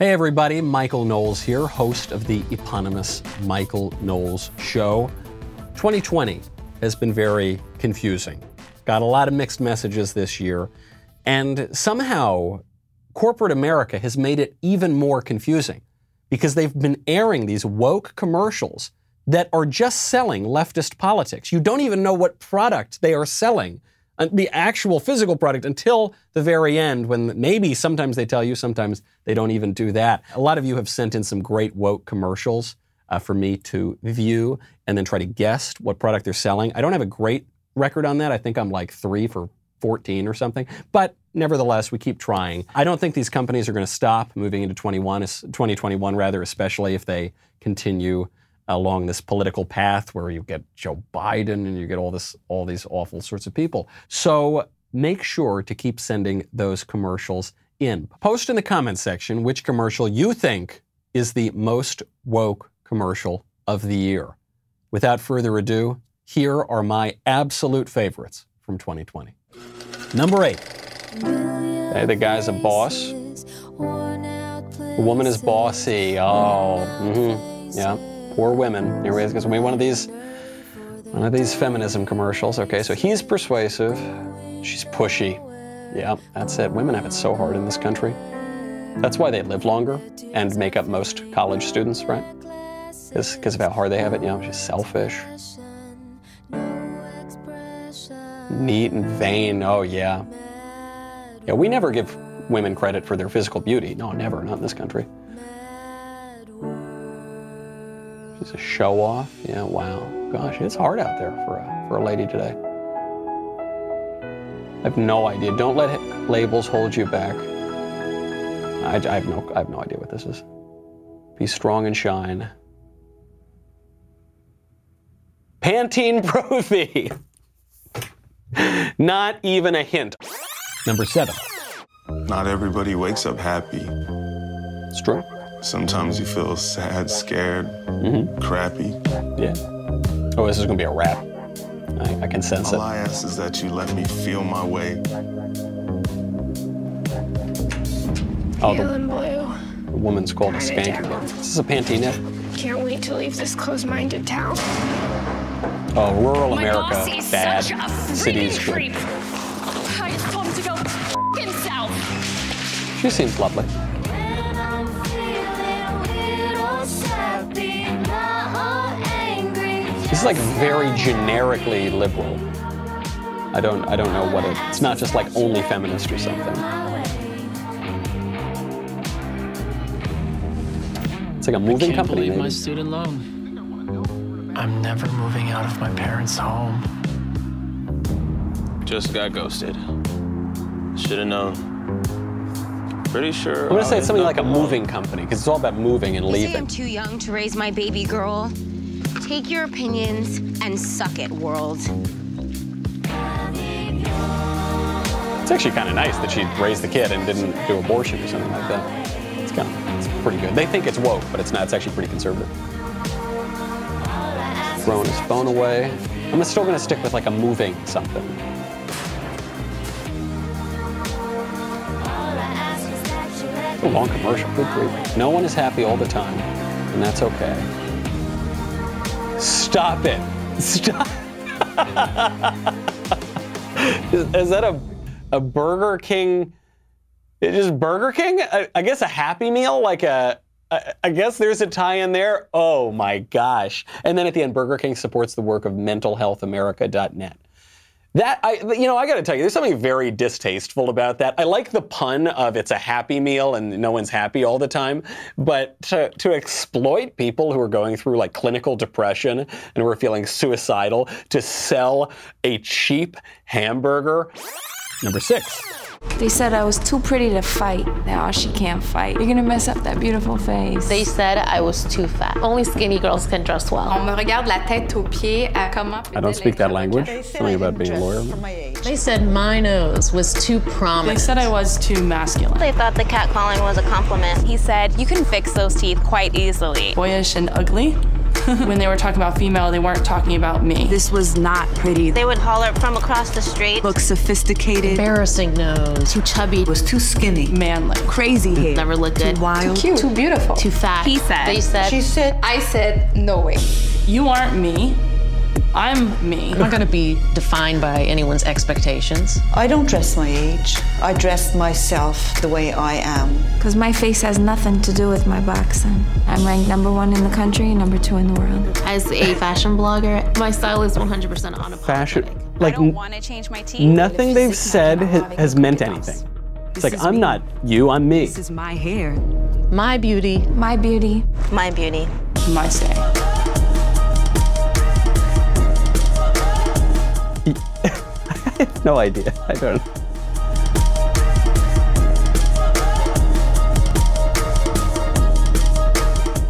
Hey, everybody, Michael Knowles here, host of the eponymous Michael Knowles Show. 2020 has been very confusing. Got a lot of mixed messages this year, and somehow corporate America has made it even more confusing because they've been airing these woke commercials that are just selling leftist politics. You don't even know what product they are selling the actual physical product until the very end when maybe sometimes they tell you, sometimes they don't even do that. A lot of you have sent in some great woke commercials uh, for me to view and then try to guess what product they're selling. I don't have a great record on that. I think I'm like three for 14 or something. But nevertheless, we keep trying. I don't think these companies are going to stop moving into 21, 2021 rather, especially if they continue along this political path where you get Joe Biden and you get all this all these awful sorts of people. So make sure to keep sending those commercials in. Post in the comments section which commercial you think is the most woke commercial of the year. Without further ado, here are my absolute favorites from 2020. Number 8. Hey, the guy's a boss. The woman is bossy. Oh, mm-hmm. yeah poor women. Is going to be one of these, one of these feminism commercials. Okay, so he's persuasive, she's pushy. Yeah, that's it. Women have it so hard in this country. That's why they live longer and make up most college students, right? Because of how hard they have it. You know, she's selfish, neat and vain. Oh yeah. Yeah, we never give women credit for their physical beauty. No, never. Not in this country. She's a show off. Yeah, wow. Gosh, it's hard out there for a, for a lady today. I have no idea. Don't let labels hold you back. I, I, have no, I have no idea what this is. Be strong and shine. Pantene Pro V. Not even a hint. Number seven. Not everybody wakes up happy. It's true. Sometimes you feel sad, scared, mm-hmm. crappy. Yeah. Oh, this is gonna be a rap. I, I can sense All it. All I ask is that you let me feel my way. Oh, the, blue. the woman's called a skanky. This is a Pantene. Can't wait to leave this closed-minded town. Oh, rural my America, boss bad. Such a Cities creep. I just told him to go himself. She seems lovely. This is like very generically liberal. I don't I don't know what it it's not just like only feminist or something. It's like a moving I can't company. believe maybe. my student loan. I'm never moving out of my parents' home. Just got ghosted. Should have known. Pretty sure. I'm gonna say I'll it's something like a up alone. moving company because it's all about moving and You say I'm too young to raise my baby girl? Take your opinions and suck it, world. It's actually kind of nice that she raised the kid and didn't do abortion or something like that. It's kind of it's pretty good. They think it's woke, but it's not. It's actually pretty conservative. Throwing his phone away. I'm still gonna stick with like a moving something. A long commercial. Good grief. No one is happy all the time, and that's okay. Stop it. Stop. is, that a, a Burger King? It is Burger King? I, I guess a Happy Meal, like a. I guess there's a tie-in there. Oh my gosh! And then at the end, Burger King supports the work of MentalHealthAmerica.net. That I, you know, I got to tell you, there's something very distasteful about that. I like the pun of it's a happy meal and no one's happy all the time, but to, to exploit people who are going through like clinical depression and who are feeling suicidal to sell a cheap hamburger. Number six. They said I was too pretty to fight. Now she can't fight. You're gonna mess up that beautiful face. They said I was too fat. Only skinny girls can dress well. On me regarde la tête aux pieds à comment. I don't speak that language. Something about being a lawyer. They said my nose was too prominent. They said I was too masculine. They thought the catcalling was a compliment. He said, You can fix those teeth quite easily. Boyish and ugly. When they were talking about female, they weren't talking about me. This was not pretty. They would holler from across the street. Look sophisticated. Embarrassing nose. Too chubby. Was too skinny. Manly. Crazy hair. Never looked good. Too wild. Too cute. Too beautiful. Too fat. He said. They said. She said. I said, no way. You aren't me. I'm me. I'm not going to be defined by anyone's expectations. I don't dress my age. I dress myself the way I am. Because my face has nothing to do with my boxing. I'm ranked number one in the country, number two in the world. As a fashion blogger, my style is 100% unapologetic. Fashion, like I don't want to change my teeth. nothing they've said ha- has meant anything. It's like I'm not you, I'm me. This is my hair. My beauty. My beauty. My beauty. My say. no idea. I don't.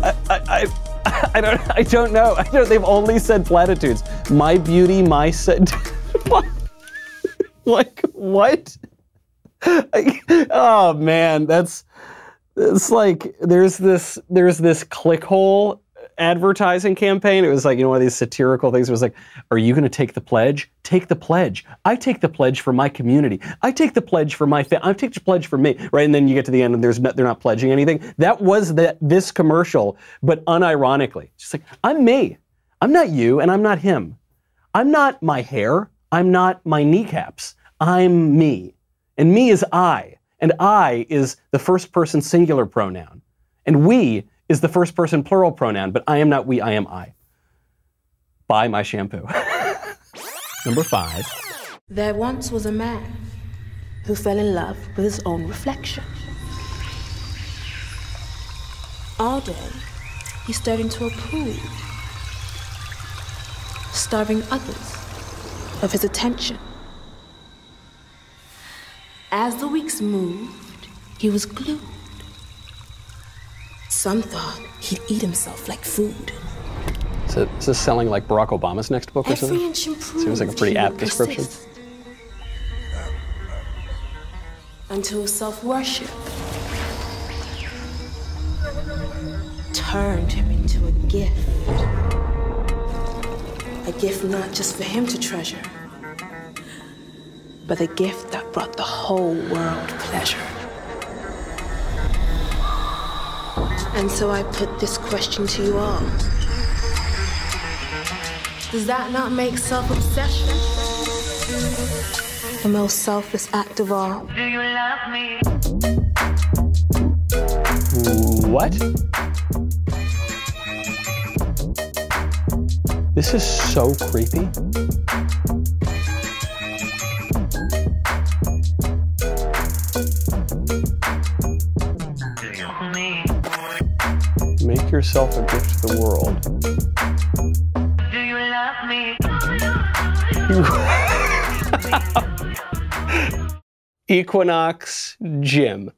I, I, I, I don't. I don't know. I don't. They've only said platitudes. My beauty, my said. like what? Oh man, that's. It's like there's this there's this ClickHole advertising campaign. It was like you know one of these satirical things. It was like, "Are you going to take the pledge? Take the pledge. I take the pledge for my community. I take the pledge for my family. I take the pledge for me." Right, and then you get to the end and there's no, they're not pledging anything. That was that this commercial, but unironically, just like I'm me. I'm not you, and I'm not him. I'm not my hair. I'm not my kneecaps. I'm me, and me is I. And I is the first person singular pronoun. And we is the first person plural pronoun, but I am not we, I am I. Buy my shampoo. Number five. There once was a man who fell in love with his own reflection. All day, he stared into a pool, starving others of his attention. As the weeks moved, he was glued. Some thought he'd eat himself like food. So is this selling like Barack Obama's next book or Every something? inch improved. Seems like a pretty apt description. Until self-worship turned him into a gift. A gift not just for him to treasure, but a gift that brought the whole world pleasure. And so I put this question to you all. Does that not make self-obsession the most selfless act of all? Do you love me? What? This is so creepy. Yourself a gift to the world. Do you love me? Equinox Gym.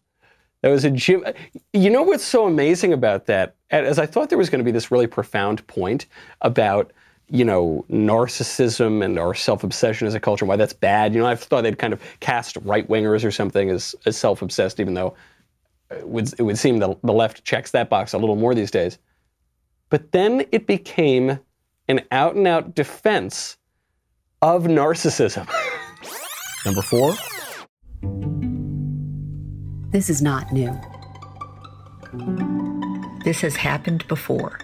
That was a gym. You know what's so amazing about that? As I thought there was going to be this really profound point about, you know, narcissism and our self-obsession as a culture, and why that's bad. You know, I thought they'd kind of cast right-wingers or something as, as self-obsessed, even though it would, it would seem the, the left checks that box a little more these days. But then it became an out-and-out defense of narcissism. Number four. This is not new. This has happened before.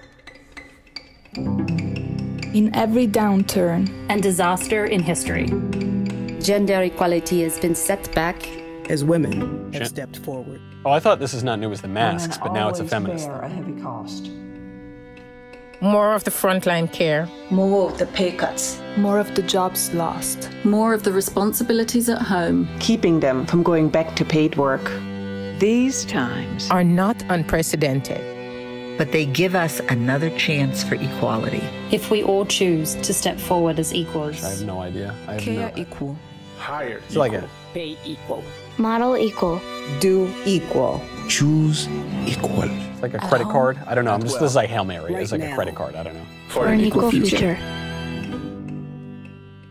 In every downturn and disaster in history, gender equality has been set back. As women have stepped forward. Oh, I thought this is not new as the masks, but now it's a feminist. Bear a heavy cost. More of the frontline care. More of the pay cuts. More of the jobs lost. More of the responsibilities at home. Keeping them from going back to paid work. These times are not unprecedented. But they give us another chance for equality. If we all choose to step forward as equals. I have no idea. I have Care no, equal. Higher. It's like a Pay equal. Model equal. Do equal. Choose equal. It's like a credit card. I don't know. I'm just this is like Hail Mary. Right it's like now. a credit card. I don't know. For an equal future.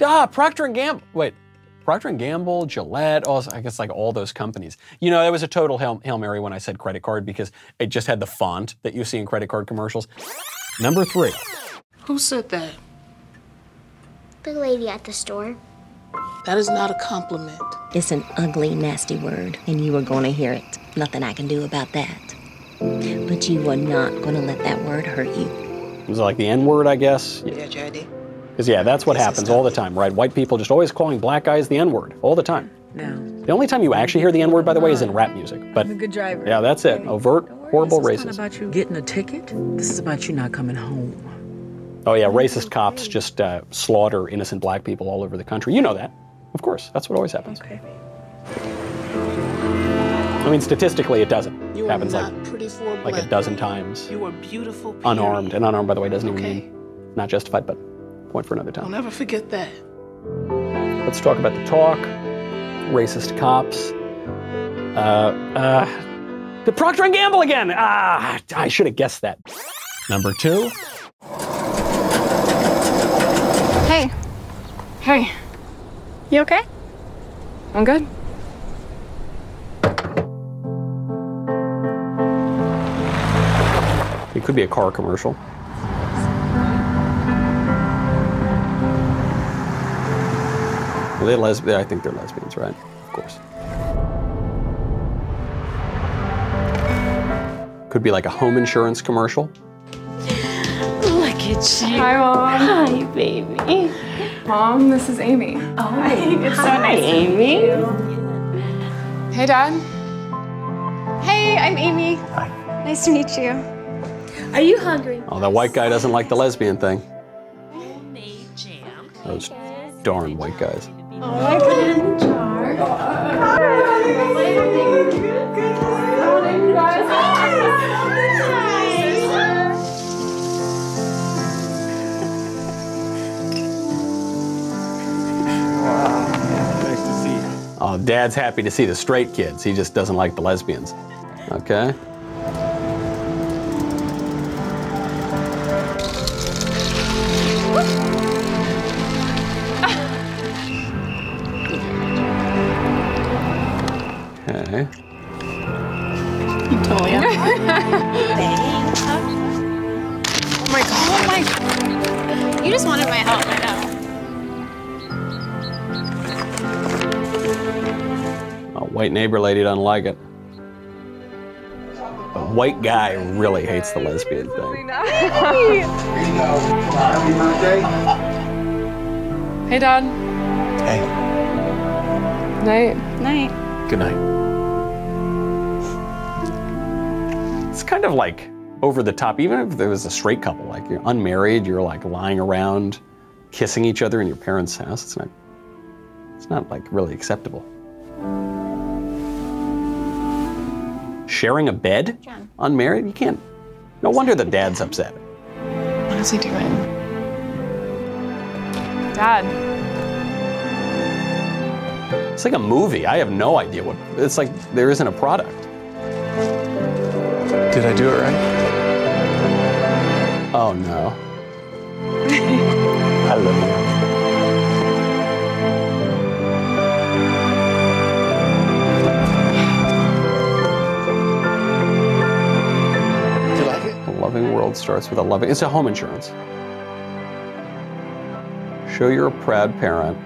Ah, Procter and Gamble. Wait, Procter and Gamble, Gillette. All I guess like all those companies. You know, that was a total Hail, Hail Mary when I said credit card because it just had the font that you see in credit card commercials. Number three. Who said that? The lady at the store. That is not a compliment. It's an ugly, nasty word, and you are going to hear it. Nothing I can do about that. But you are not going to let that word hurt you. Was it like the N word, I guess? Yeah, JD. Because, yeah, that's what happens all the time, right? White people just always calling black guys the N word all the time. No. The only time you actually hear the N word, by the way, is in rap music. But I'm a good driver. yeah, that's it. Overt, horrible This is racism. not about you getting a ticket. This is about you not coming home. Oh, yeah, racist cops just uh, slaughter innocent black people all over the country. You know that. Of course, that's what always happens. Okay. I mean, statistically, it doesn't. You it happens like, a like a dozen times. You are beautiful. Period. Unarmed. And unarmed, by the way, doesn't even mean not justified, but point for another time. I'll never forget that. Let's talk about the talk, racist cops. Uh, uh, the Procter and Gamble again. Ah, I should have guessed that. Number two. Hey. Hey. You okay? I'm good. It could be a car commercial. Are they lesbian? I think they're lesbians, right? Of course. Could be like a home insurance commercial. Look at you. Hi, Mom. Hi, baby. Mom, this is Amy. Oh, it's so hi, nice to meet Amy. you. Hey, Dad. Hey, I'm Amy. Hi. Nice to meet you. Are you hungry? Oh, that white guy doesn't like the lesbian thing. Those darn white guys. Oh, I put Dad's happy to see the straight kids. He just doesn't like the lesbians. Okay. White neighbor lady doesn't like it. A white guy really hates the lesbian thing. Hey, Dad. Hey. Night. Night. Good night. It's kind of like over the top, even if there was a straight couple, like you're unmarried, you're like lying around, kissing each other in your parents' house. It's not. It's not like really acceptable. Sharing a bed, unmarried, you can't. No wonder the dad's upset. What is he doing? Dad. It's like a movie. I have no idea what. It's like there isn't a product. Did I do it right? Oh no. World starts with a loving. It's a home insurance. Show you're a proud parent.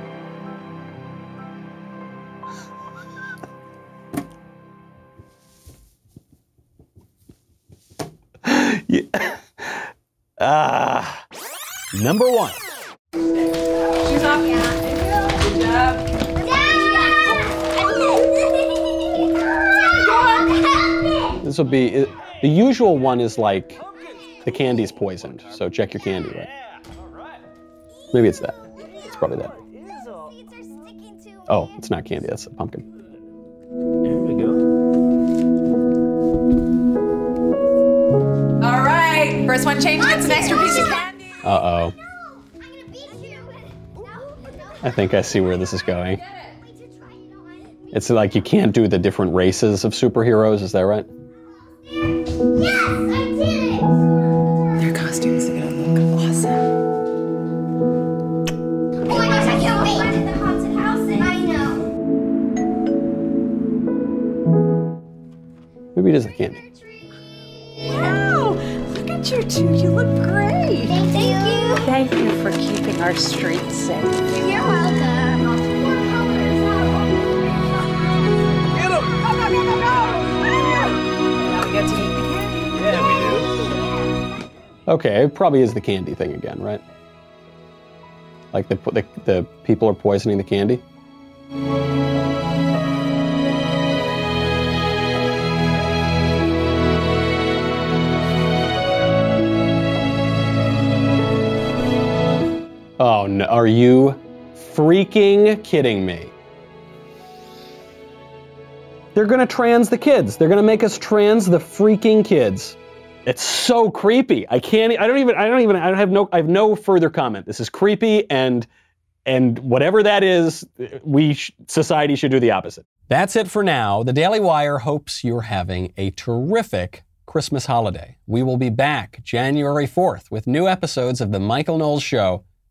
yeah. Ah. Number one. She's off. Good job. This will be the usual one is like the candy's poisoned, so check your candy, right? Maybe it's that. It's probably that. Oh, it's not candy. That's a pumpkin. Here we go. All right. First one change gets an extra piece of candy. Uh oh. I think I see where this is going. It's like you can't do the different races of superheroes. Is that right? Is a candy. Wow. Look at meet you two. You look great. Thank, you. Thank you for keeping our streets safe. You're welcome. Get him! Go, go, go, go, go! Now we get to eat the candy. Yeah, we do. Okay, it probably is the candy thing again, right? Like the, the, the people are poisoning the candy? Oh no, are you freaking kidding me? They're gonna trans the kids. They're gonna make us trans the freaking kids. It's so creepy. I can't. I don't even. I don't even. I don't have no. I have no further comment. This is creepy, and and whatever that is, we sh- society should do the opposite. That's it for now. The Daily Wire hopes you're having a terrific Christmas holiday. We will be back January 4th with new episodes of the Michael Knowles Show.